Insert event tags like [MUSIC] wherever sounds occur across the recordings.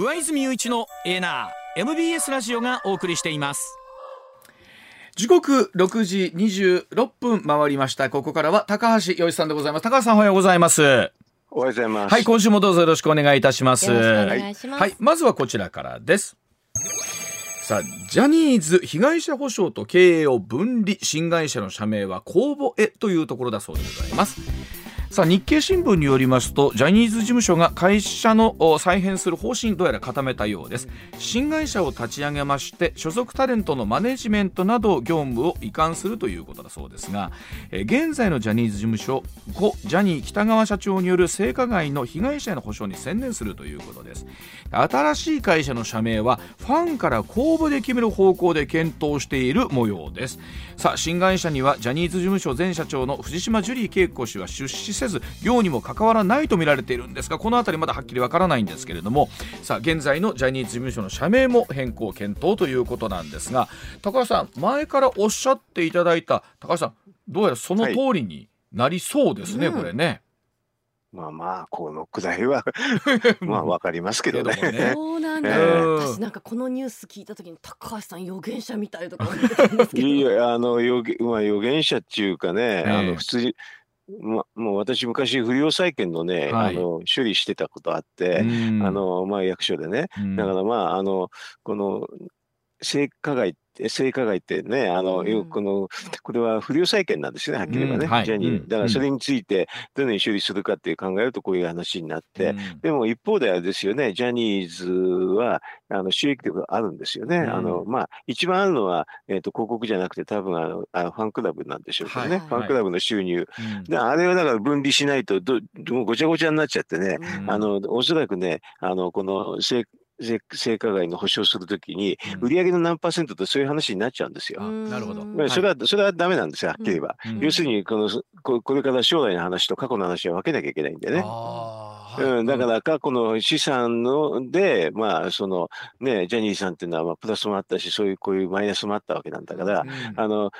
上泉雄一のエナー MBS ラジオがお送りしています。時刻6時26分回りました。ここからは高橋洋一さんでございます。高橋さんおはようございます。おはようございます。はい今週もどうぞよろしくお願いいたします。はい、はい、まずはこちらからです。さあジャニーズ被害者保障と経営を分離新会社の社名は公募へというところだそうでございますさあ日経新聞によりますとジャニーズ事務所が会社の再編する方針どうやら固めたようです。新会社を立ち上げまして所属タレントのマネジメントなど業務を移管するということだそうですがえ現在のジャニーズ事務所故ジャニー北川社長による性加害の被害者への補償に専念するということです。新しい会社の社名はファンから公募で決める方向で検討している模様です。さあ新会社にはジャニーズ事務所前社長の藤島ジュリー景子氏は出資せず業にも関わらないと見られているんですがこの辺りまだはっきりわからないんですけれどもさあ現在のジャニーズ事務所の社名も変更検討ということなんですが高橋さん前からおっしゃっていただいた高橋さんどうやらその通りになりそうですね、はい、これね。まあまあこのくだりは [LAUGHS] まあわかりますけどね。ねそうなんだ、えー、私なんかこのニュース聞いた時に高橋さん預言者みたいとか思ってたんですけど。いやあの預言まあ預言者っていうかね、えー、あの普通にま、もう私昔不良債権のね、はい、あの処理してたことあって、あのまあ役所でね、だからまああのこの性加害性加害ってね、あの、うん、この、これは不良債権なんですよね、はっきり言えばね、うん。はい、ジャニー。だからそれについて、どのように処理するかって考えると、こういう話になって、うん、でも一方ではですよね、ジャニーズは、あの、収益というあるんですよね。あの、まあ、一番あるのは、えっ、ー、と、広告じゃなくて、多分あの、あのファンクラブなんでしょうけどね、はい、ファンクラブの収入。であれはだから分離しないとど、もうごちゃごちゃになっちゃってね、あの、おそらくね、あの、この性、性加害の保証するときに、売上の何パーセントとそういう話になっちゃうんですよ。なるほど。それは、それはダメなんですよ、はっきり言えば。要するにこのこ、これから将来の話と過去の話は分けなきゃいけないんでね。うん、だから過去の資産ので、まあ、そのね、ジャニーさんっていうのは、まあ、プラスもあったし、そういうこういうマイナスもあったわけなんだから、うん、あの、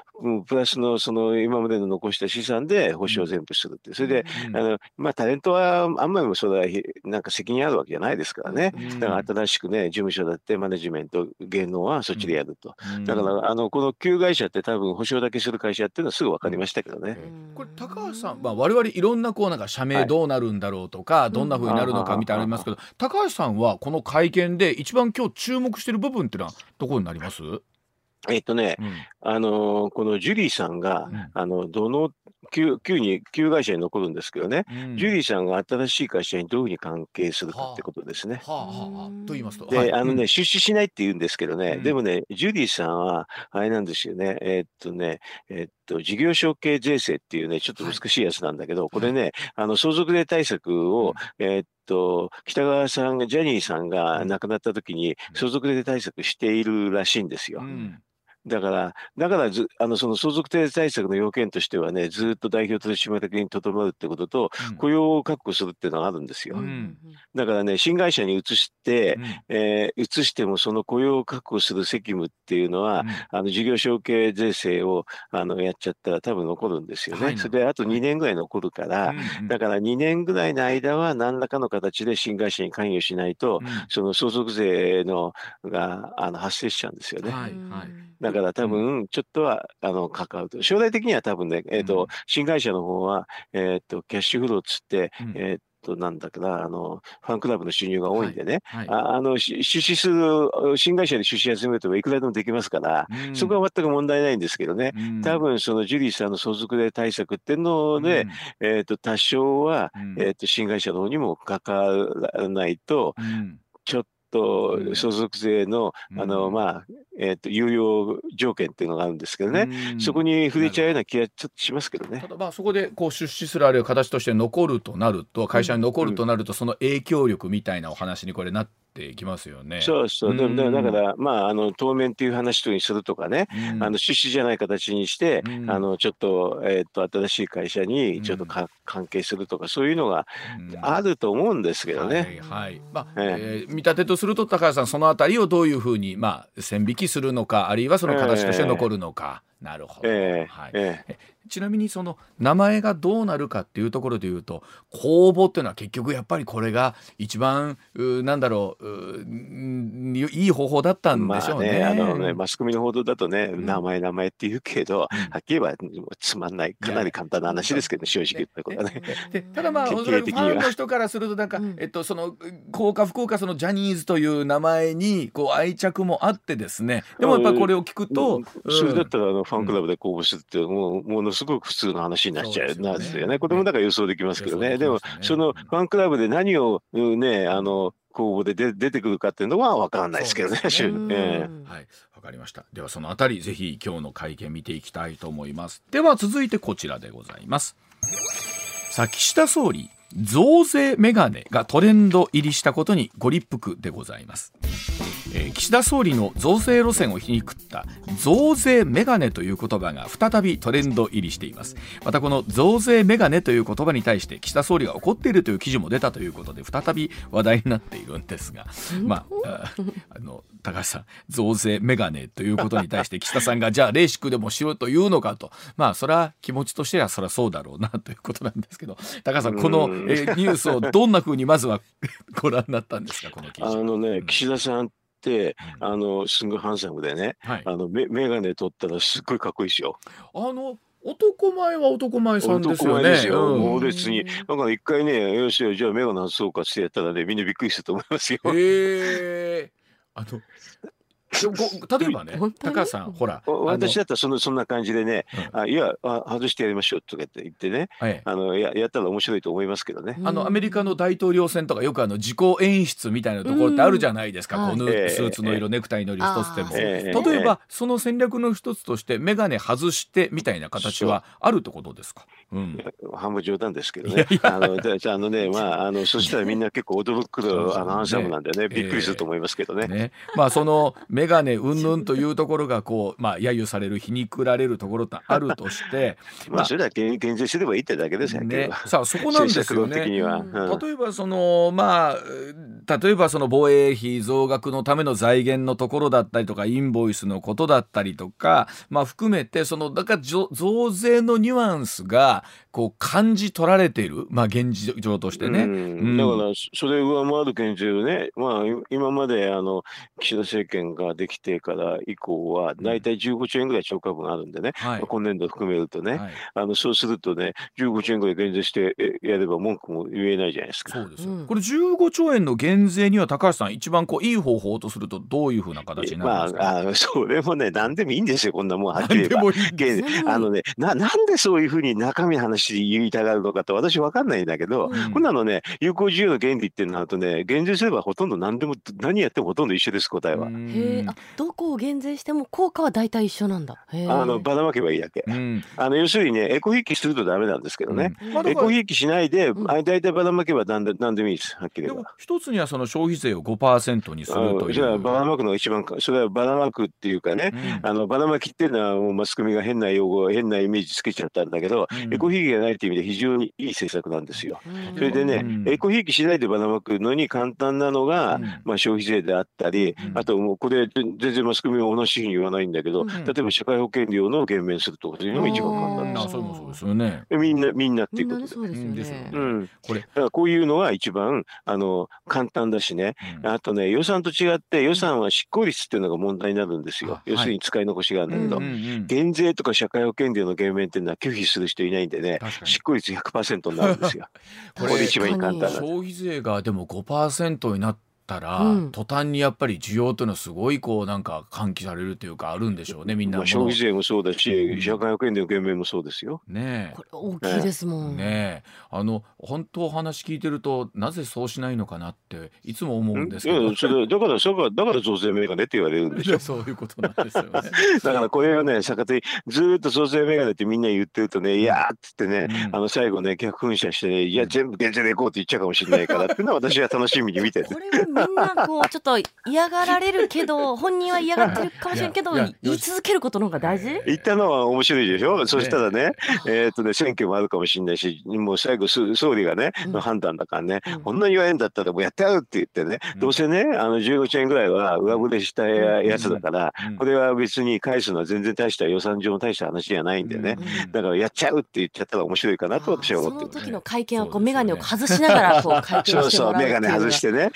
プラスのその今までの残した資産で保証を全部するって。それで、うん、あの、まあ、タレントはあんまりもそれはなんか責任あるわけじゃないですからね。だから新しくね、事務所だってマネジメント、芸能はそっちでやると。だから、あの、この旧会社って多分保証だけする会社っていうのはすぐ分かりましたけどね。これ、高橋さん、まあ、我々いろんなこう、なんか社名どうなるんだろうとか、はい、どんなふうになるのかみたいなありますけど、高橋さんはこの会見で一番今日注目している部分っていうのはどこになります？えっとね、うん、あのこのジュリーさんが、うん、あのどの旧旧に旧会社に残るんですけどね、うん、ジュリーさんが新しい会社にどういうふうに関係するかってことですね。はあはあ、と言いますと。で、はい、あのね、出資しないって言うんですけどね、でもね、ジュリーさんはあれなんですよね、えー、っとね、えー、っと事業承継税制っていうね、ちょっと難しいやつなんだけど、はい、これね、あの相続税対策を、えー、っと、北川さんが、ジャニーさんが亡くなった時に相続税対策しているらしいんですよ。うんだから、だからず、あの、その相続定対策の要件としてはね、ずっと代表取締役にとどまるってことと、うん、雇用を確保するっていうのがあるんですよ。うん、だからね、新会社に移して、うん、えー、移してもその雇用を確保する責務っていうのは、あの、事業承継税制を、あの、やっちゃったら多分残るんですよね。はい、それで、あと2年ぐらい残るから、だから2年ぐらいの間は何らかの形で新会社に関与しないと、その相続税のが、あの、発生しちゃうんですよね。はい、はい。だから多分、ちょっとは、あの、関わると。将来的には多分ね、えっ、ー、と、新会社の方は、えっ、ー、と、キャッシュフローつって、えっ、と、なんだかな、あの、ファンクラブの収入が多いんでね、はい。はい、ああの、出資する、新会社で出資集めるといくらでもできますから、うん、そこは全く問題ないんですけどね、うん、多分そのジュリーさんの相続税対策っていうので、うん、えっ、と、多少は、えっ、と、新会社の方にも関わらないと、と相続税の、あの、まあ、えっ、と、有料条件っていうのがあるんですけどね、そこに触れちゃうような気がちょっとしますけどね。ただまあそこでこう出資するあるいは形として残るとなると、会社に残るとなると、その影響力みたいなお話にこれなっていきますよね。そうそう。でもだから、まあ、あの、当面っていう話にするとかね、あの、出資じゃない形にして、あの、ちょっと、えっ、と、新しい会社にちょっとか、関係するとか、そういうのがあると思うんですけどね。はい、はい。まあ、えー、見立てとすると、高橋さん、そのあたりをどういうふうに、まあ、線引きするのか、あるいはその形として残るのか。なるほど、ええはい、ええ。ちなみにその名前がどうなるかっていうところで言うと公募っていうのは結局やっぱりこれが一番うなんだろういい方法だったんでしょうね。まあね、あのね、マスコミの報道だとね、ん名前名前って言うけど、はっきり言えばつまんない、かなり簡単な話ですけどね、正直言ったことはね。でただまあファンの人からするとなんか、うん。えっとその効か不幸かそのジャニーズという名前にこう愛着もあってですね。でもやっぱりこれを聞くと、うん。それだったらあのファンクラブで公募するってもうものすごく普通の話になっちゃうなんですよね。これもだから予想できますけどね。ででもそのファンクラブで何をうんねあの公募で出出てくるかっていうのは分からないですけどね。ねはい、わかりました。ではそのあたりぜひ今日の会見見ていきたいと思います。では続いてこちらでございます。さあ岸田総理増税メガネがトレンド入りしたことにご立腹でございます。えー岸田総理の増税路線を皮肉った増税メガネという言葉が再びトレンド入りしています。またこの増税メガネという言葉に対して岸田総理が怒っているという記事も出たということで再び話題になっているんですがまあああの高橋さん増税メガネということに対して岸田さんがじゃあレーシックでもしろというのかと。まあそれは気持ちとしてはそれはそうだろうなということなんですけど高橋さんこの、うんえーニュースをどんなふうにまずはご覧になったんですかこの記あ事。のね、岸田さんうんあの、すごいハンサムでね、はいあの、メメガネ取ったらすっごいかっこいいですよ。あの男前は男前さんですよね。男前ですよ。うん猛烈に。だから一回ね、よしよし、じゃあメガネ外そうかってやったらね、みんなびっくりすると思いますよ。へえ。あの例えばね高橋さんほら私だったらそのそんな感じでね、うん。あいやあ、外してやりましょうとかって言ってね、はいあのややったら面白いと思いますけどね。あのアメリカの大統領選とかよくあの自己演出みたいなところってあるじゃないですか、うんこのええスーツの色、ネクタイの色一つでも。ええ。例えばその戦略の一つとして眼鏡外してみたいな形はあるってことですか？うん、半分冗談ですけどいやい。ねあのであのね、まあ、[LAUGHS] あのそしたらみんな結構驚くあのハンサムなんでね、えびっくりすると思いますけどね。ね、まあその眼鏡云々というところがこうまあ揶揄される皮肉られるところってあるとして、[LAUGHS] まあ、それは減減税すればいいってだけですよね、さあそこなんですよね。うんうん。例えばそのまあ例えばその防衛費増額のための財源のところだったりとかインボイスのことだったりとかまあ含めてそのだから増増税のニュアンスがこう感じ取られている。まあ現状としてね。だから、それを上回る減税をね、まあ、い今まであの岸田政権ができてから以降は、だいたい15兆円ぐらい超過分あるんでね、はい。まあ今年度含めるとね、はい、あのそうするとね、15兆円ぐらい減税してえやれば文句も言えないじゃないですか。そうですこれ15兆円の減税には高橋さん一番こういい方法とするとどういうふうな形になまるんですか、あ、あそれもね、何でもいいんですよ、こんなもんはっきり言えば。あのねな、なんでそういうふうに中身の話で言いたがるのかって私わかんないんだけど、うんこんなのね、有効需要の原理ってなるとね、減税すればほとんど何でも、何やってもほとんど一緒です、答えは。うんへえ、あ、どこを減税しても効果は大体一緒なんだ。あのばらまけばいいだけ。うんあの要するにね、エコひいきするとダメなんですけどね。うんエコひいきしないで、うんあ大体ばらまけばなんでなんでもいいです、はっきりでも言えば。一つにはその消費税を5%にするという。あじゃあ、ばらまくのが一番か、それはばらまくっていうかね、うんあのばらまきっていうのはもうマスコミが変な用語、変なイメージつけちゃったんだけど、うんエコひいきがないっていう意味で非常にいい政策なんですよ。うん。それでね、うん。エコひいきしないでばらまくのに簡単なのが、うん。まあ、消費税であったり、うん。あともうこれ、全然マスコミは同じふうに言わないんだけど、うん。例えば社会保険料の減免するとか、そういうのも一番簡単です。ああそれもそうですよね。でみんな、みんなっていみうんことで。ですね。ね。うん、これ、だからこういうのは一番あの簡単だしね、うん。あとね、予算と違って、予算は執行率っていうのが問題になるんですよ。あ。要するに使い残しがあるんだけど、うんうん。減税とか社会保険料の減免っていうのは拒否する人いないんでね、確かに執行率100%になるんですよ。[LAUGHS] これこれ一番簡単な。消費税がでも5%になったら、うん途端にやっぱり需要というのはすごいこうなんか喚起されるというかあるんでしょうねみんなまあ、消費税もそうだし、うん社会保険料の減免もそうですよ。ねこれ大きいですもえん。ねえあの本当お話聞いてるとなぜそうしないのかなっていつも思うんですいけどやそれだから、そこはだから増税メガネって言われるんでしょ。[LAUGHS] そういうことなんですよね。[LAUGHS] だからこれをね、逆手にずーっと増税メガネってみんな言ってるとね、いやーっつってね、うんあの最後ね、逆噴射してね、いや、全部減税でいこうって言っちゃうかもしれないからっていうのは私は楽しみに見てる。これはみんなこうちょっと嫌がられるけど本人は嫌がってるかもしれんけど言い続けることの方が大事。言ったのは面白いでしょ、そしたらね、えーっとね、選挙もあるかもしれないし、もう最後、す総理がね、うん。の判断だからね、うん。こんなに言われるんだったらもうやってやるって言ってね、うん。どうせね、あの15兆円ぐらいは上振れしたややつだから、うん。これは別に返すのは全然大した予算上の大した話じゃないんでね、うん。だからやっちゃうって言っちゃったら面白いかなと私はそ思ってます。の時の会見はこそう眼鏡を外しながらこう会見そうそう、をしてもらうメガネ外してね。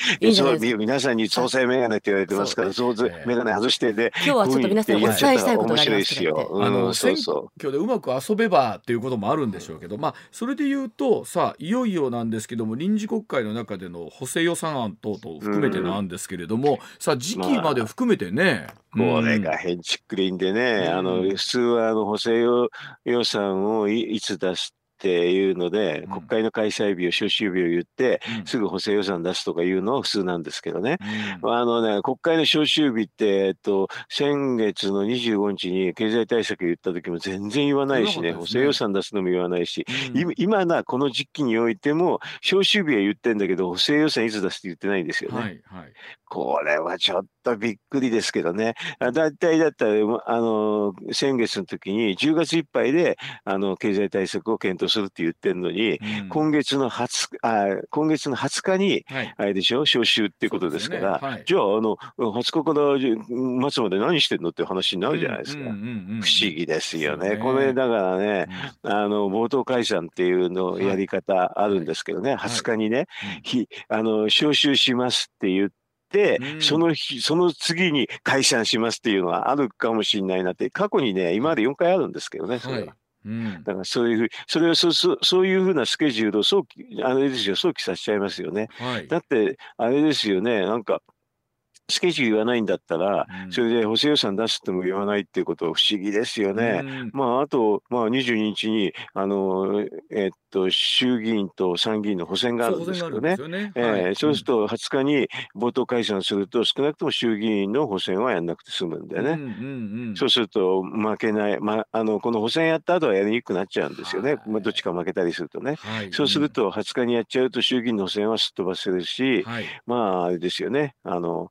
そう皆さんに総裁メガネって言われてますから、そうええメガネ外してで、今日はちょっと皆さんにお伝えしたいことがあります面白いですよ。あのうん、そうそ選挙でうまく遊べばっていうこともあるんでしょうけど、まあそれで言うとさあいよいよなんですけども臨時国会の中での補正予算案等々含めてなんですけれども、さあ時期まで含めてね、う。これが変ちっくりんでね、うん。あの、普通はあの補正予予算をいいつ出すっていうので、うん。国会の開催日を、召集日を言って、うん。すぐ補正予算出すとかいうのは普通なんですけどね。うん。あのね、国会の召集日って、えっと、先月の25日に経済対策言った時も全然言わないしね、補正予算出すのも言わないし、うん今今な、この時期においても、召集日は言ってんだけど、補正予算いつ出すって言ってないんですよね。はいはいこれはちょっとびっくりですけどね。あだいたいだったら、あの、先月の時に10月いっぱいで、あの、経済対策を検討するって言ってるのに、うん。今月の20日、あ今月の20日に、はい。あれでしょ、召集っていうことですから、ね。はい。じゃあ、あの、20日から末まで何してんのっていう話になるじゃないですか。うんうんうんうん不思議ですよね。ね。これだからね、あの、冒頭解散っていうのやり方あるんですけどね、い。20日にね、うん。ひあの、招集しますって言って、うんその日、その次に解散しますっていうのはあるかもしれないなって、過去にね、今まで4回あるんですけどね、それは。はいうんだからそういうふう、それをそそそういうふうなスケジュールを早期、あれですよ、早期させちゃいますよね。はいだって、あれですよね、なんか、スケジュール言わないんだったら、うん。それで補正予算出すっても言わないっていうことは不思議ですよね。うん。まあ、あと、まあ、22日に、あの、えっと、衆議院と参議院の補選があるんですけどね。そうね。ええそうすると20日に冒頭解散すると少なくとも衆議院の補選はやんなくて済むんだよね。うんうんうんそうすると負けない、ま、あのこの補選やった後はやりにくくなっちゃうんですよね、はい。まあ、どっちか負けたりするとね。はい。そうすると20日にやっちゃうと衆議院の補選はすっ飛ばせるし、はい。まああれですよね、あの、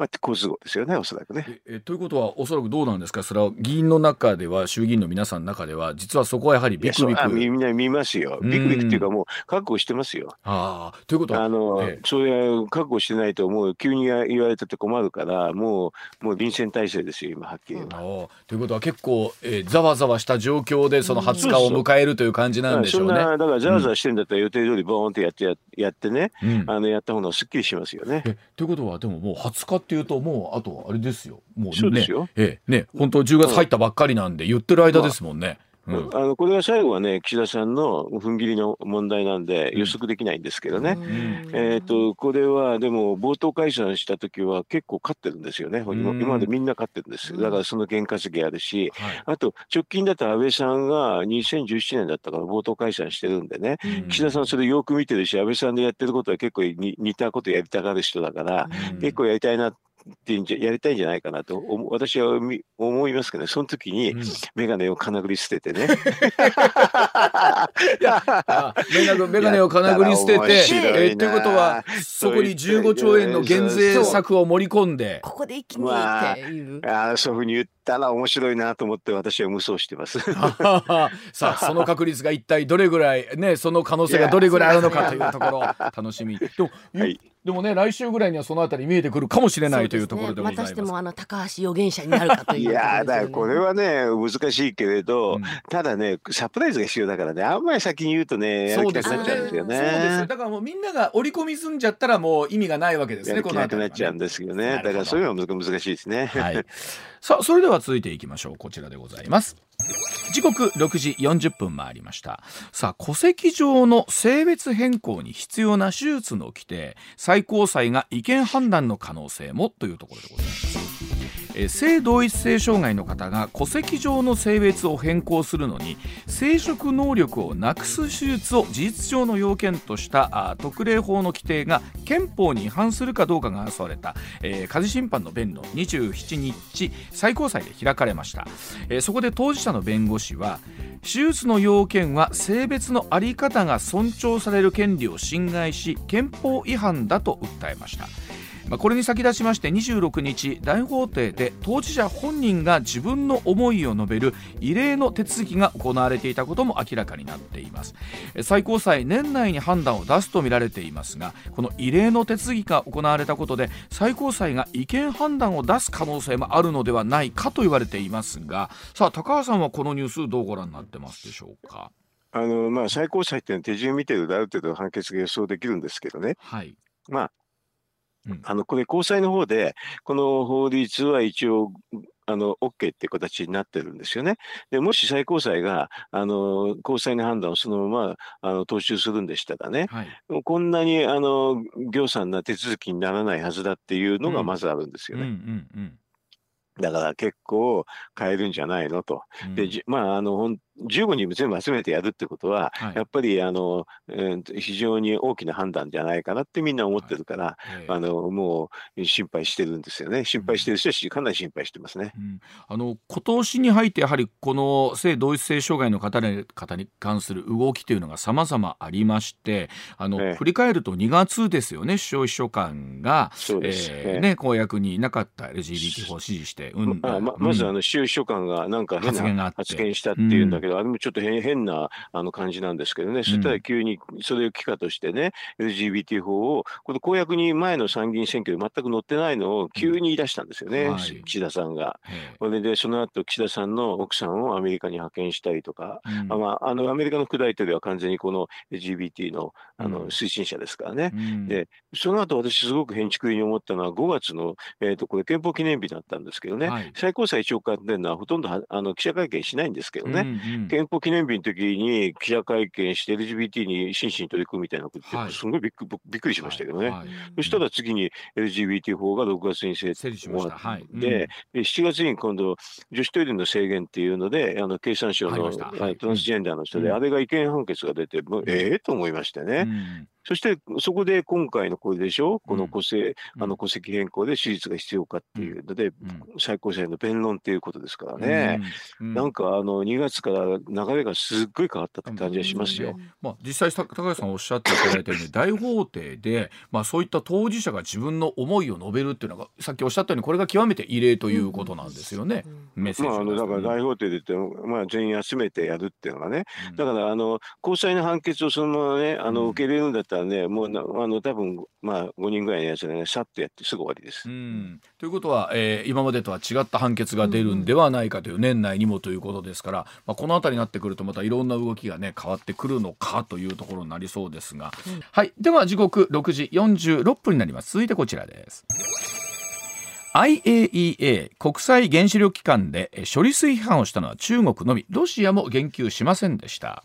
まあ、好都合ですよね、おそらくね。ええということはおそらくどうなんですか？それは議員の中では衆議院の皆さんの中では実はそこはやはりビクビク。あみみんな見ますよ。うん。ビクビクっていうか、もう覚悟してますよ。ああということはあの、ええ。それは覚悟してないと、もう急に言われたって困るから、もう、もう臨戦態勢ですよ、今、はっきり言ということは結構、えーざわざわした状況でその20日を迎えるという感じなんでしょうね。だからざわざわしてんだったら予定通りボーンってやってややってね、うん。あのやった方がすっきりしますよね。えということはでももう20日っていうともうあとはあれですよ。もうね。ええ。ね。本当10月入ったばっかりなんで言ってる間ですもんね。うん。あのこれは最後はね、岸田さんの踏ん切りの問題なんで、予測できないんですけどね。えー、とこれはでも冒頭解散した時は結構勝ってるんですよね、今うん。今までみんな勝ってるんです、だからその験担ぎあるし、はい。あと直近だと安倍さんが2017年だったから冒頭解散してるんでね、うん。岸田さんそれよく見てるし、安倍さんでやってることは結構に似たことやりたがる人だから、うん。結構やりたいなっていうんじゃやりたいんじゃないかなと私はみ思いますけどね、その時にうん。眼鏡をかなぐり捨ててね。い [LAUGHS] やあメガネメガネをかなぐり捨てて、えーということはそこに15兆円の減税策を盛り込んで。ここで一気にっていう。ああそういうふうに言ったら面白いなと思って私は無双してます。[LAUGHS] さあその確率が一体どれぐらいねその可能性がどれぐらいあるのかというところ楽しみでも,、はいでもね来週ぐらいにはそのあたり見えてくるかもしれないというところでございます。またしてもあの高橋預言者になるかというね。[LAUGHS] やーだこれはね難しいけれど、うんただねサプライズが必要だからねあんまり先に言うとねやる気なくなっちゃうんですよね。そうですだからもうみんなが織り込み済んじゃったらもう意味がないわけですねやる気なくなっちゃうんでですよね。だからそういうのは難難しいですね。はい。さあそれでは続いていきましょう。こちらでございます。時刻6時40分回りました。さあ戸籍上の性別変更に必要な手術の規定最高裁が違憲判断の可能性もというところでございます。え性同一性障害の方が戸籍上の性別を変更するのに生殖能力をなくす手術を事実上の要件とした特例法の規定が憲法に違反するかどうかが争われた、えー家事審判の弁論27日最高裁で開かれました、えーそこで当事者の弁護士は手術の要件は性別の在り方が尊重される権利を侵害し憲法違反だと訴えました。まあこれに先立ちまして26日大法廷で当事者本人が自分の思いを述べる異例の手続きが行われていたことも明らかになっています。え最高裁年内に判断を出すとみられていますがこの異例の手続きが行われたことで最高裁が違憲判断を出す可能性もあるのではないかと言われていますがさあ高橋さんはこのニュースどうご覧になってますでしょうか？あの、まあ、最高裁っていうのは手順見てるとある程度判決が予想できるんですけどね。はい。まあうん、あの、これ高裁の方で、この法律は一応、あの、OK っていう形になってるんですよね。で、もし最高裁が、あの、高裁の判断をそのまま、あの、踏襲するんでしたらね、はいこんなに、あの、行産な手続きにならないはずだっていうのがうんまずあるんですうんうよね。んうんだから結構変えるんじゃないのと。うんで、じまあ、あの、ほん15人全部集めてやるってことは、はい。やっぱり、あの、えー非常に大きな判断じゃないかなってみんな思ってるから、ええ。あの、もう心配してるんですよね。心配してる人はしかなり心配してますね。うん。あの今年に入ってやはりこの性同一性障害の方に方に関する動きというのが様々ありましてあの、ええ。振り返ると2月ですよね首相秘書官が、そうです。ええ。えーね、公約になかった LGBT 法を支持して、うんまあままず、あうん。の、州秘書官がなんか変な発言したっていうんだけど、あれもちょっと変変なあの感じなんですけどね、そしたら急にそれを機化としてね、LGBT 法を、この公約に前の参議院選挙で全く載ってないのを急に言い出したんですよね、はい。岸田さんが。え。それで、その後岸田さんの奥さんをアメリカに派遣したりとか、えうん。あまあ、あのアメリカの副大統領は完全にこの LGBT のあうん。の推進者ですからね。うん。でその後私すごく変築に思ったのは5月の、えー、とこれ憲法記念日だったんですけどね、はい。最高裁長官っていうのはほとんどはあの記者会見しないんですけどね、うんうん憲法記念日の時に記者会見して LGBT に真摯に取り組むみたいなことはい。ってすごいびっくびっくりしましたけどね。はい。そしたら次に LGBT 法が6月に制整理しました。はい。うん。で、で7月に今度、女子トイレの制限っていうので、あの経産省のはい。あトランスジェンダーの人で、うん。あれが違憲判決が出て、もうええと思いましてね。うんそして、そこで今回のこれでしょ、この戸籍、うん。あの戸籍変更で手術が必要かっていうので、うん。最高裁の弁論っていうことですからね。うん。なんかあの2月から流れがすっごい変わったって感じがしますよ。まあ、実際た高橋さんおっしゃっていただいたように [LAUGHS] 大法廷で、まあ、そういった当事者が自分の思いを述べるっていうのがさっきおっしゃったようにこれが極めて異例ということなんですよね。メッセージまあ、あのだから大法廷で言って、まあ、全員集めてやるっていうのがね、だからあの高裁の判決をそのままね、あうん。の受け入れるんだったらね、もうなあの多分まあ5人ぐらいのやつでね、さっとやってすぐ終わりです。うん、ということは、えー今までとは違った判決が出るんではないかという年内にもということですから、まあ、この辺りになってくるとまたいろんな動きがね変わってくるのかというところになりそうですが、はい。では時刻6時46分になります。続いてこちらです。IAEA 国際原子力機関でえー処理水批判をしたのは中国のみ。ロシアも言及しませんでした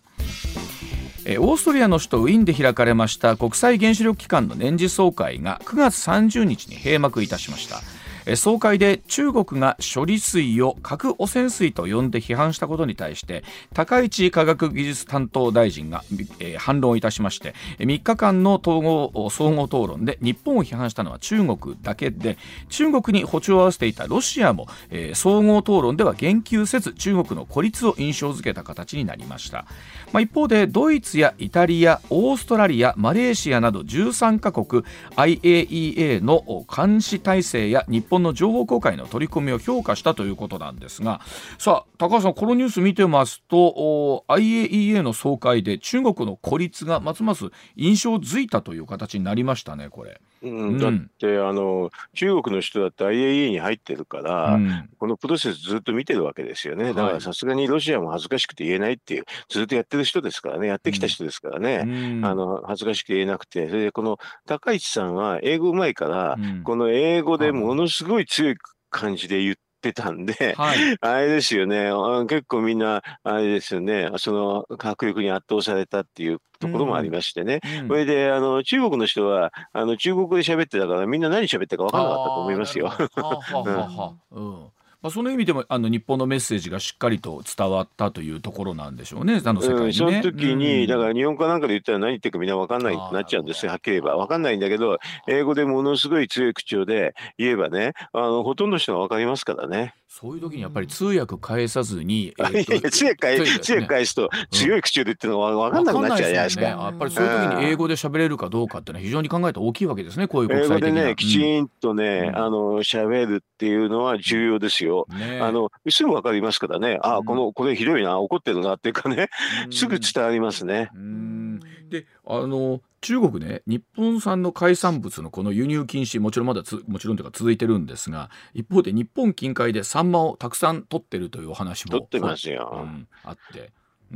えオーストリアの首都ウィーンで開かれました国際原子力機関の年次総会が9月30日に閉幕いたしました。総会で中国が処理水を核汚染水と呼んで批判したことに対して高市科学技術担当大臣が、えー反論いたしまして3日間の統合総合討論で日本を批判したのは中国だけで中国に歩調を合わせていたロシアも、えー総合討論では言及せず中国の孤立を印象付けた形になりました、まあ、一方でドイツやイタリアオーストラリアマレーシアなど13カ国 IAEA の監視体制や日本本の情報公開の取り組みを評価したということなんですがさあ高橋さんこのニュース見てますと IAEA の総会で中国の孤立がますます印象づいたという形になりましたねこれ。うん。うん。だってあの、中国の人だって IAEA に入ってるから、うん。このプロセスずっと見てるわけですよね。だかはいらさすがにロシアも恥ずかしくて言えないっていう、ずっとやってる人ですからね、やってきた人ですからね。うん。あの恥ずかしくて言えなくて、それでこの高市さんは英語うまいから、うん。この英語でものすごい強い感じで言ってたんで、はい。[LAUGHS] あれですよね、あ結構みんな、あれですよね、その迫力に圧倒されたっていうところもありましてね。うんそれで、あの、中国の人は、あの、中国語で喋ってたから、みんな何喋ってるか分からなかったと思いますよ。まあ、その意味でもあの日本のメッセージがしっかりと伝わったというところなんでしょうね、あの世界にね。うん、その時に、うんだから日本語なんかで言ったら何言ってるかみんな分かんないってなっちゃうんですよ、はっきり言えば。分かんないんだけど、英語でものすごい強い口調で言えばね、あのほとんどの人が分かりますからね。そういう時にやっぱり通訳返さずに、[LAUGHS] えいやいーとや、強い返ね。強い返すと、強い口調で言ってるのが分かんなくなっちゃうじゃないですか。やっぱりそういう時に英語で喋れるかどうかっていうのは非常に考えて大きいわけですね、こういう国英語際的な。でね、きちんとね、うん。あの、喋るっていうのは重要ですよ。あの、すぐ分かりますからね。あ、うん。この、これひどいな、怒ってるなっていうかね、すぐ伝わりますね。うんであの中国ね日本産の海産物のこの輸入禁止もちろんまだつもちろんというか続いてるんですが一方で日本近海でサンマをたくさん取ってるというお話も取ってますよ。うんあって、うん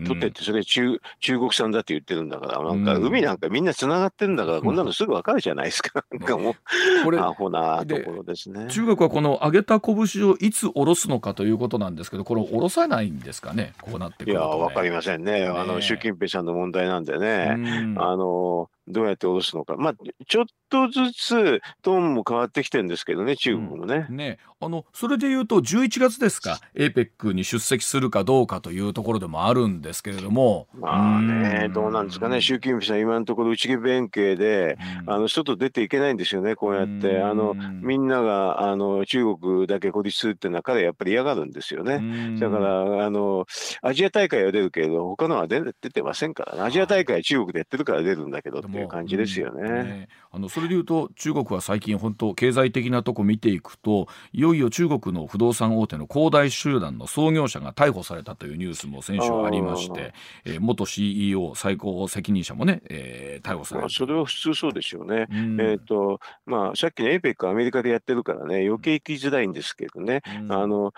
取ってってそれ中中国産だって言ってるんだからなんかうん海なんかみんなつながってるんだからこんなのすぐわかるじゃないですか。[LAUGHS] なんかもこれうアホなとでころですね。中国はこの揚げた拳をいつ下ろすのかということなんですけどこれ下ろさないんですかね？こうなってくいやると、ね、わかりませんね。あねの習近平さんの問題なんでうね。んあのどうやって下ろすのか。まあちょっとずつトーンも変わってきてるんですけどね中国もね。ね、あのそれでいうと11月ですか。APEC に出席するかどうかというところでもあるんですけれども。まあね、どうなんですかね、習近平さん、今のところ内気弁慶で、うん。あの外出ていけないんですよね、こうやって。うん。あのみんながあの中国だけ孤立するっていうのは、彼はやっぱり嫌がるんですよね。うん。だからあの、アジア大会は出るけれど、他のは出出てませんからね、アジア大会は中国でやってるから出るんだけどっていう感じですようん。ね。あのそれでいうと中国は最近本当経済的なとこ見ていくといよいよ中国の不動産大手の恒大集団の創業者が逮捕されたというニュースも先週ありまして、えー元 CEO 最高責任者もね、えー逮捕されまあ、たそれは普通そうでしょうね。うん。えっ、と、まあ、さっきの APEC アメリカでやってるからね、余計行きづらいんですけどね。うん。あの、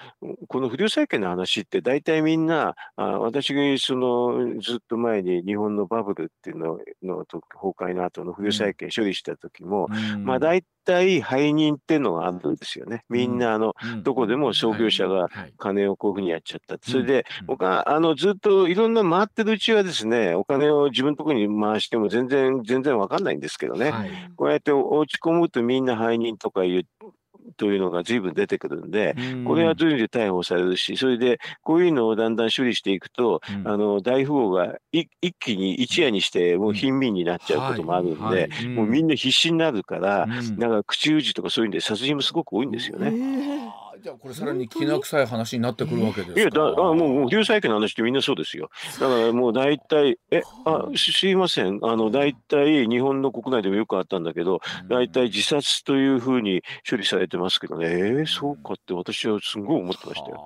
この不良債権の話って大体みんな、あ私がそのずっと前に日本のバブルっていうののと崩壊の後の不良債権処理した時も、うん。まあ大体背任っていうのがあるんですよね。みんなあの、うんどこでも創業者がはい。金をこういうふうにやっちゃった。それで、うん。僕はあのずっといろんな回ってるうちはですね、お金を自分のところに回しても全然、全然わかんないんですけどね。はい。こうやって落ち込むとみんな背任とかいうというのが随分出てくるんで、これは随分逮捕されるし、それでこういうのをだんだん処理していくと、うん。あの大富豪がい一気に一夜にしてもう貧民になっちゃうこともあるんで、はい。はい。もうみんな必死になるから、うん。だから口打ちとかそういうんで殺人もすごく多いんですよね。じゃあこれさらにきな臭い話になってくるわけですか？いやだあもう流債権の話ってみんなそうですよ。だからもう大体、え、あ、すすいません、あの大体日本の国内でもよくあったんだけど、大体自殺というふうに処理されてますけどね、えーそうかって私はすごい思ってましたよ。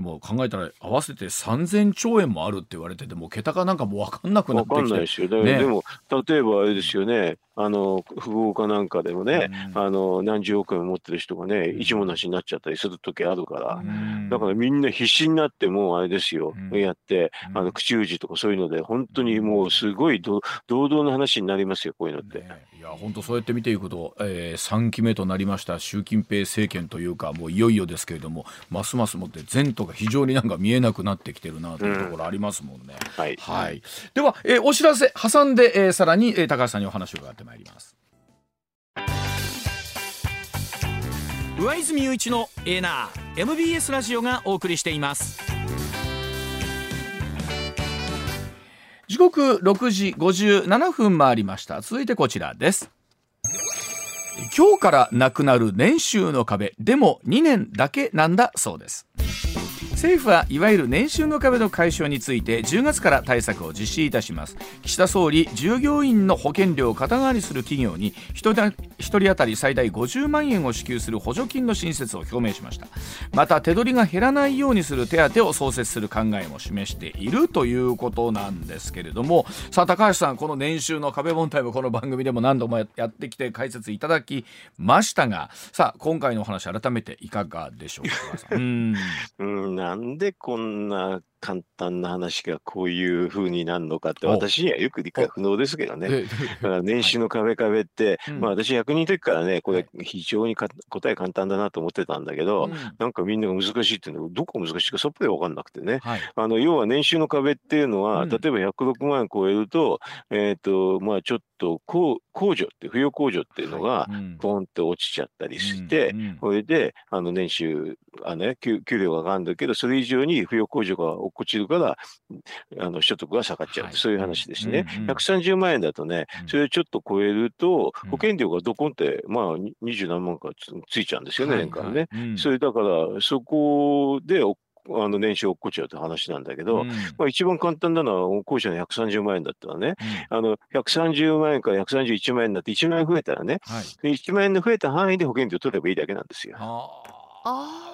はあでも考えたら合わせて3000兆円もあるって言われててもう桁がなんかもう分かんなくなってきて。ないですよね。ね。でも、例えばあれですよね、あの、富豪かなんかでもね、うん。あの、何十億円持ってる人がね、一文なしになっちゃったりする時あるから、うん。だからみんな必死になってもうあれですよ、うん。やって、うん。あの、口打ちとかそういうので、本当にもうすごいど堂々の話になりますよ、こういうのって。ね。いや本当そうやって見ていくと、えー、3期目となりました習近平政権というかもういよいよですけれどもますますもって前途が非常になんか見えなくなってきてるなというところありますもんね。はい。はい、では、えーお知らせ挟んで、えーさらに、えー高橋さんにお話を伺ってまいります。上泉雄一のエーナー MBS ラジオがお送りしています時刻6時57分回りました続いてこちらです今日からなくなる年収の壁でも2年だけなんだそうです政府はいわゆる年収の壁の解消について10月から対策を実施いたします。岸田総理従業員の保険料を肩代わりする企業に1人1人当たり最大50万円を支給する補助金の新設を表明しました。また手取りが減らないようにする手当を創設する考えも示しているということなんですけれどもさあ高橋さんこの年収の壁問題もこの番組でも何度もやってきて解説いただきましたがさあ今回のお話改めていかがでしょうか？[LAUGHS] うん、なんでこんな簡単な話がこういうふうになるのかって、お私にはよく理解不能ですけどね。えだから年収の壁壁って、うん。まあ私役人の時からね、こはれ非常にか答え簡単だなと思ってたんだけど、うん。なんかみんなが難しいっていうのどこが難しいかさっぱり分かんなくてね。はい。あの要は年収の壁っていうのは、うん。例えば106万円超えると、えっ、と、まあちょっと控控除って、扶養控除っていうのが、うん。ポンって落ちちゃったりして、うん。うん。それで、あの、年収、あね、給給料が上がるんだけど、それ以上に扶養控除が落っこちるから、あの、所得が下がっちゃう、はい。そういう話ですね。うんうん。130万円だとねうん、それをちょっと超えるとうん、保険料がどこんって、まあ、に20何万かつついちゃうんですよね、年間ね。はい。はいうん。それだから、そこでおあの年収落っこっちゃうって話なんだけど、うん。まあ、一番簡単なのは、後者の130万円だったらね、うん。あの130万円から131万円になって1万円増えたらね、はい。で1万円の増えた範囲で保険料取ればいいだけなんですよ。ああ。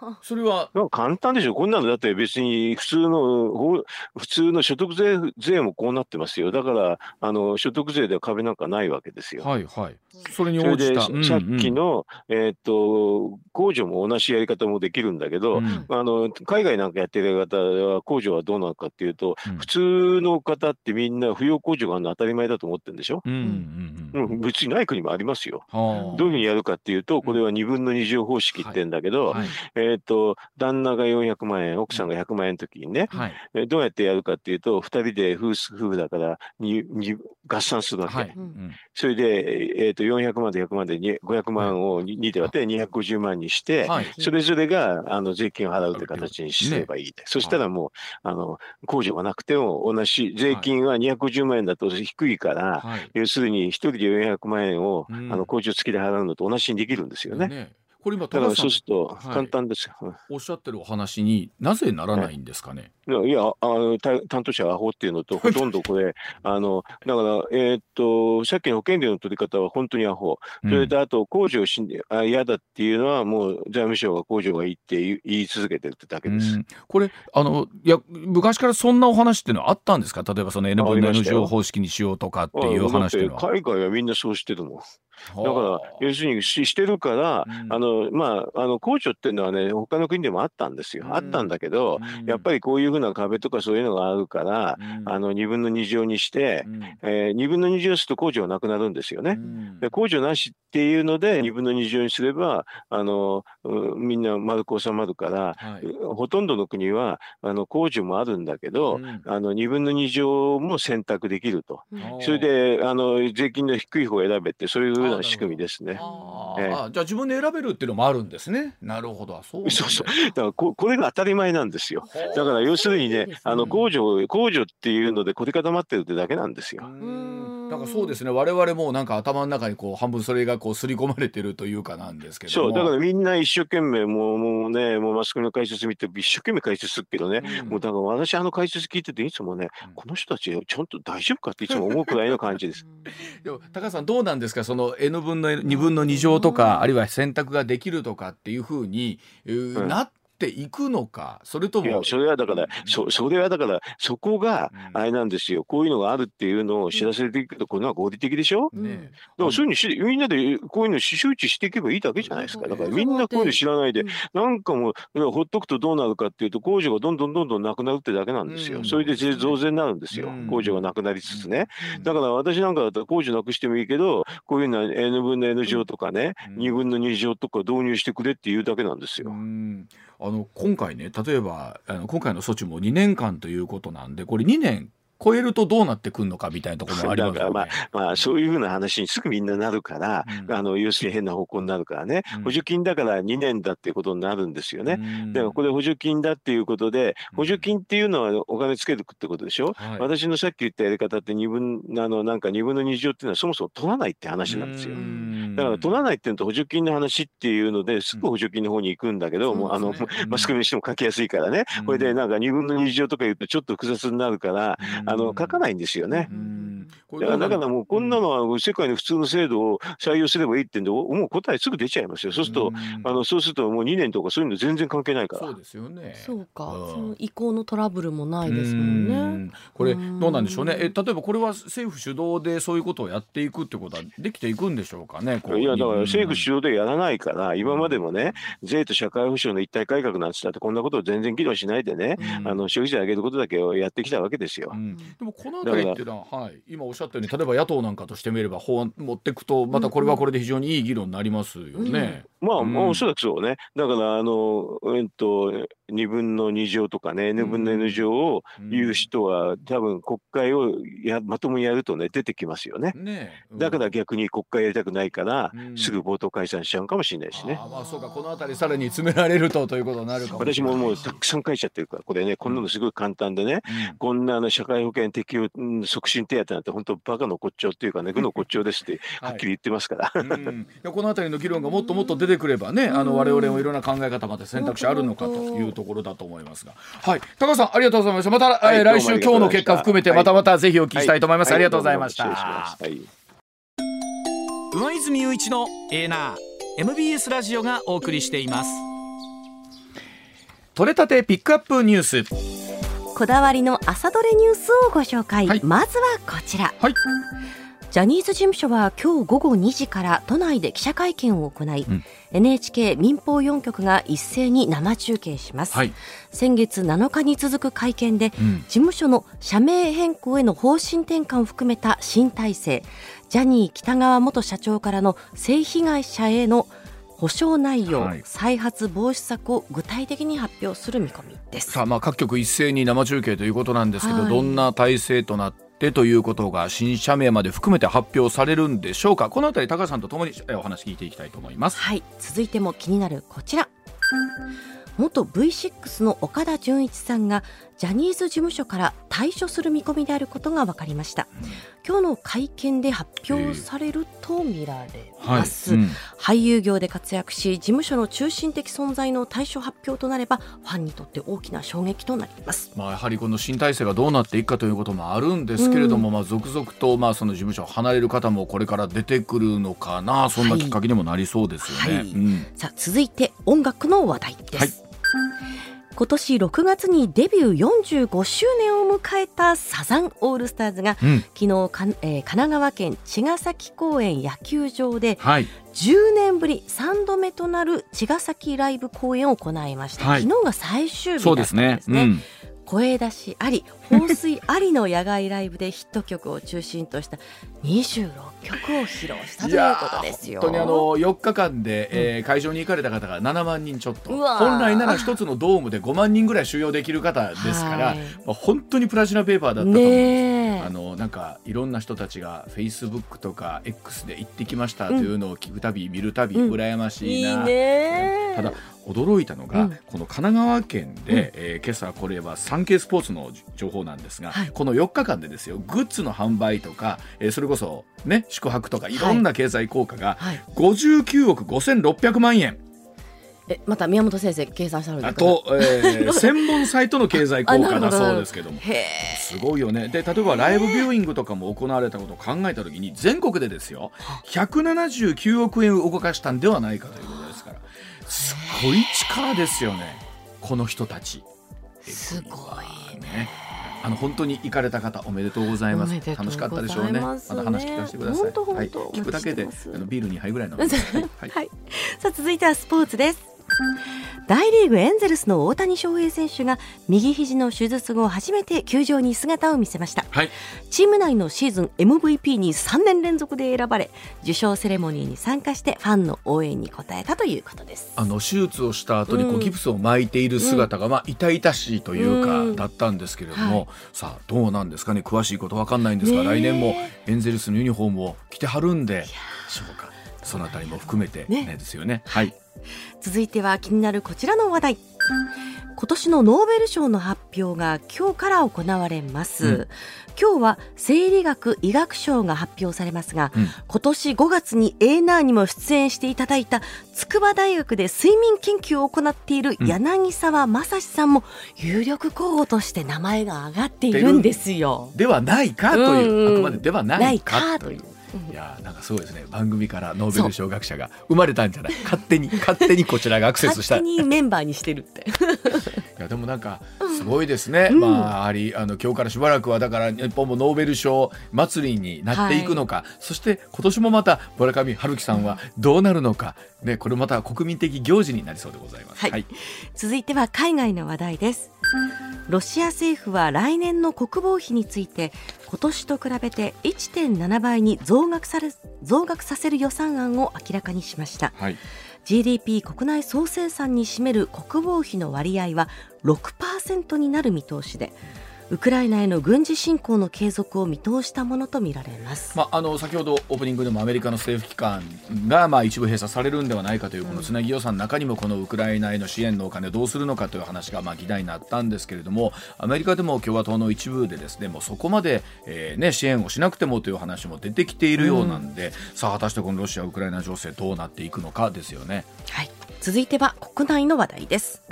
[LAUGHS] それは。まあ簡単でしょ、こんなのだって別に普通の法普通の所得税税もこうなってますよ、だからあの所得税では壁なんかないわけですよ。はいはい。それに応じた。さっきの、えーっと控除も同じやり方もできるんだけど、うん。うんあの海外なんかやってる方は控除はどうなのかっていうと、うん。普通の方ってみんな扶養控除があるの当たり前だと思ってるんでしょ、うんうんうんうん、別にない国もありますよ。はあ。どういうふうにやるかっていうと、これは2分の2乗方式って言うんだけど、はいえっ、と、旦那が400万円、奥さんが100万円の時にね、はい。えどうやってやるかっていうと、2人で夫婦だからにに合算するわけ。はい。うん。それで、えっ、と、400万と100万でに500万を 2, で割って250万にして、はい。それぞれがあの税金を払うって形にすればいい、そしたらもう、あの控除がなくても同じ税金は250万円だと低いから、はい。要するに1人で400万円を、うん。あの控除付きで払うのと同じにできるんですよね。ねこれ今高橋さんそうするとはい簡単ですよ。おっしゃってるお話になぜならないんですかね？いやいやあのた担当者はアホっていうのと、ほとんどこれ、[LAUGHS] あのだから、えーっと、さっきの保険料の取り方は本当にアホ、それとあと、控除をしんあ嫌だっていうのは、もう財務省が控除がいいって言い続けてるってだけです。うんこれあのいや昔からそんなお話っていうのはあったんですか？例えばその N 分の N 乗方式にしようとかっていう話っていうのは。海外はみんなそうしてるもん。だからはあ、要するにししてるから、うん。あのまあ、あの控除っていうのはね、他の国でもあったんですよ。うん。あったんだけど、うん。やっぱりこういうふうな壁とかそういうのがあるから、うん。あの2分の2乗にして、うん。えー、2分の2乗すると控除がなくなるんですよね。うん。で控除なしっていうので2分の2乗にすればあの、うんみんな丸く収まるから、はい。ほとんどの国はあの控除もあるんだけど、うん。あの2分の2乗も選択できると。うん。それであの税金の低い方を選べってそういうな仕組みですね。ええあーあじゃあ自分で選べるっていうのもあるんですね。なるほど。そうそうそうだからここれが当たり前なんですよ。はあだから要するにねねあの控除控除っていうので凝り固まってるってだけなんですよ。うんなんかそうですね。我々もなんか頭の中にこう半分それがこう刷り込まれてるというかなんですけども。そうだからみんな一生懸命もうもうねもうマスコミの解説見て一生懸命解説するけどね、うん。もうだから私あの解説聞いてていつもね、うん。この人たちちゃんと大丈夫かっていつも思うくらいの感じです。[LAUGHS] でも高橋さんどうなんですか？その N 分の2分の2乗とかあるいは選択ができるとかっていうふうに、なっていくのかそれともいやそれはだから、うんそそれはだからそこがうん。あれなんですよ。こういうのがあるっていうのを知らせていくけどこれは合理的でしょ？うん。ねだからそういうのしみんなでこういうの周知していけばいいだけじゃないですか。だからみんなこういうの知らないでうん。なんかもうほっとくとどうなるかっていうと控除がどんどんどんどんなくなるってだけなんですよ、うん。それで税増税になるんですよ、うん。控除がなくなりつつね、うん。だから私なんかだったら控除なくしてもいいけどこういうのは N 分の N 乗とかね、うん。2分の2乗とか導入してくれっていうだけなんですよ。うんあの今回ね例えばあの今回の措置も2年間ということなんでこれ2年超えるとどうなってくるのかみたいなところもありますよね。[LAUGHS] だかまあそういうふうな話にすぐみんななるから、うん。あの要するに変な方向になるからね、うん。補助金だから2年だっていうことになるんですよね。うん。だからこれ補助金だっていうことで、うん。補助金っていうのはお金つけるってことでしょ、はい。私のさっき言ったやり方って2分あのなんか2分の2乗っていうのはそもそも取らないって話なんですよ。うん。だから取らないっていうのと補助金の話っていうのですぐ補助金の方に行くんだけど、うんもうあのねマスコミにしても書きやすいからね、うん。これでなんか2分の2乗とか言うとちょっと複雑になるから、うん。あの書かないんですよね。うんこだからだからもうこんなのは世界の普通の制度を採用すればいいってんで、もう答えすぐ出ちゃいますよ。そうすると、あのそうするともう2年とかそういうの全然関係ないから。そうですよね。そうか、うんその移行のトラブルもないですもんね。うんこれうんどうなんでしょうね。え例えばこれは政府主導でそういうことをやっていくってことはできていくんでしょうかね。いや、だからうん政府主導でやらないから、今までもね、税と社会保障の一体改革なんつったって、こんなことを全然議論しないでね、うんあの消費税上げることだけをやってきたわけですよう。ん、でもこの辺りっていうのは、はい、今おっしゃったように例えば野党なんかとしてみれば法案持っていくとまたこれはこれで非常にいい議論になりますよね。まあ、うんまあおそらくそうね。だから、あの、えっと、2分の2乗とかね、N 分の N 乗を言う人は、多分国会をやまともにやるとね、出てきますよね。ねえ、うん。だから逆に国会やりたくないから、うん。すぐ冒頭解散しちゃうかもしれないしね。あーまあそうかこの辺りさらに詰められるとということになるかも私ももうたくさん書いちゃってるから、これね、こんなのすごい簡単でね、うん。こんなあの社会保険適用うん促進手当なんて本当バカの骨頂っていうかね、[LAUGHS] 愚の骨頂ですってはっきり言ってますから。うん、いやこの辺りの議論がもっともっと出てくればね、あの我々もいろんな考え方まで選択肢あるのかというところだと思いますが、はい、高橋さんありがとうございました。また、はいえー来週今日の結果含めてはい。またまたぜひお聞きしたいと思います。はありがとうございました。はい。上泉雄一のエーナー MBS ラジオがお送りしています。取れたてピックアップニュース。こだわりの朝どれニュースをご紹介、はい。まずはこちら、はいジャニーズ事務所は今日午後2時から都内で記者会見を行い、うん。NHK 民放4局が一斉に生中継します、はい。先月7日に続く会見でうん。事務所の社名変更への方針転換を含めた新体制ジャニー喜多川元社長からの性被害者への補償内容、はい。再発防止策を具体的に発表する見込みです。さあまあ各局一斉に生中継ということなんですけど、はい。どんな体制となってということが新社名まで含めて発表されるんでしょうか。このあたり高橋さんとともにお話聞いていきたいと思います。はい。続いても気になるこちら。元 V6 の岡田准一さんがジャニーズ事務所から退所する見込みであることが分かりました。今日の会見で発表されると見られます、うん。俳優業で活躍し事務所の中心的存在の対処発表となればファンにとって大きな衝撃となります。まあ、やはりこの新体制がどうなっていくかということもあるんですけれども、まあ、続々とまあその事務所を離れる方もこれから出てくるのかなそんなきっかけにもなりそうですよね。はい。うん。さあ続いて音楽の話題です、はい今年6月にデビュー45周年を迎えたサザンオールスターズがうん。昨日えー神奈川県茅ヶ崎公園野球場ではい、10年ぶり3度目となる茅ヶ崎ライブ公演を行いました、はい。昨日が最終日そうだったんでですすねね。声出しあり放水ありの野外ライブでヒット曲を中心とした26曲を披露したということですよ。本当にあの4日間で、えー会場に行かれた方が7万人ちょっと。本来なら一つのドームで5万人ぐらい収容できる方ですから、はい。まあ、本当にプラチナペーパーだったと思うんあのなんかいろんな人たちがフェイスブックとか X で行ってきましたというのを聞くたび、見るたびうん。羨ましいな、いいねただ驚いたのが、うん。この神奈川県で、えー今朝これはサンケイスポーツの情報なんですが、はい。この4日間でですよグッズの販売とか、えーそれこそね宿泊とかい。ろんな経済効果がはい、59億5600万円。えまた宮本先生計算したのあと、えー専門サイトの経済効果だ [LAUGHS] そうですけども。すごいよね。で例えばライブビューイングとかも行われたことを考えた時に全国でですよ179億円を動かしたんではないかという。ことですごい力ですよねこの人たち。すごいね。あの本当に行かれた方おめでとうございます。おめでとう楽しかったでしょうね。また話聞かせてください。はい、聞くだけであのビール2杯ぐらい飲みます。[LAUGHS] はいはいはい、さあ続いてはスポーツです大リーグエンゼルスの大谷翔平選手が右肘の手術後初めて球場に姿を見せました。はい。チーム内のシーズン MVP に3年連続で選ばれ受賞セレモニーに参加してファンの応援に応えたということです。あの手術をした後にこううん。ギプスを巻いている姿が、まあ痛々しいというか、うん。だったんですけれども、はい。さあどうなんですかね？詳しいことわかんないんですが、来年もエンゼルスのユニフォームを着てはるんでしょうか？そのあたりも含めて、ですよね。はい続いては気になるこちらの話題。今年のノーベル賞の発表が今日から行われます、うん。今日は生理学医学賞が発表されますが、うん。今年5月に A ナーにも出演していただいた筑波大学で睡眠研究を行っているうん。柳沢正史さんも有力候補として名前が挙がっているんですよ。ではないかという、あくまでではなないかという。うん。いやーなんかすごいですね。番組からノーベル賞学者が生まれたんじゃない。勝手に勝手にこちらがアクセスした。勝手にメンバーにしてるって。[LAUGHS] いやでもなんかすごいですね、うん。まあやはりあの今日からしばらくはだから日本もノーベル賞祭りになっていくのか、そして今年もまた村上春樹さんはどうなるのか、ね、これまた国民的行事になりそうでございます。はい。続いては海外の話題です。ロシア政府は来年の国防費について今年と比べて1.7倍に増額され増額させる予算案を明らかにしました。はい GDP 国内総生産に占める国防費の割合は6%になる見通しでウクライナへの軍事侵攻の継続を見通したものとみられます、まあ、あの先ほどオープニングでもアメリカの政府機関がまあ一部閉鎖されるんではないかというこのつなぎ予算の中にもこのウクライナへの支援のお金をどうするのかという話がまあ議題になったんですけれどもアメリカでも共和党の一部でですねもうそこまで、えーね、支援をしなくてもという話も出てきているようなんで、さあ果たしてこのロシア・ウクライナ情勢どうなっていくのかですよね。はい、続いては国内の話題です。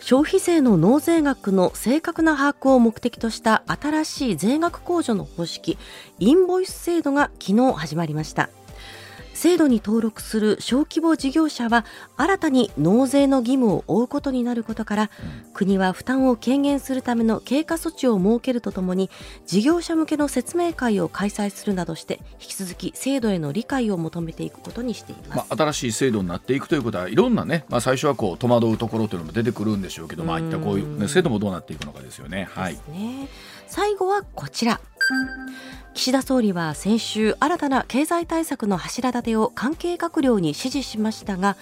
消費税の納税額の正確な把握を目的とした新しい税額控除の方式インボイス制度が昨日始まりました。制度に登録する小規模事業者は新たに納税の義務を負うことになることから、国は負担を軽減するための経過措置を設けるとともに事業者向けの説明会を開催するなどして引き続き制度への理解を求めていくことにしています。まあ、新しい制度になっていくということはいろんなね、まあ、最初はこう戸惑うところというのも出てくるんでしょうけど、まあ、いったこういう、ね、制度もどうなっていくのかですよね。はいね。最後はこちら。岸田総理は先週新たな経済対策の柱立てを関係閣僚に指示しましたが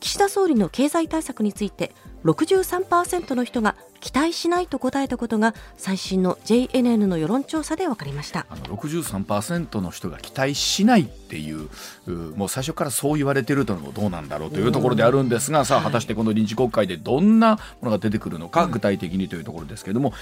岸田総理の経済対策について63%の人が期待しないと答えたことが最新の JNN の世論調査で分かりました。あの63%の人が期待しないっていううもう最初からそう言われてるというのもどうなんだろうというところであるんですがさあ果たしてこの臨時国会でどんなものが出てくるのか具体的にというところですけれども。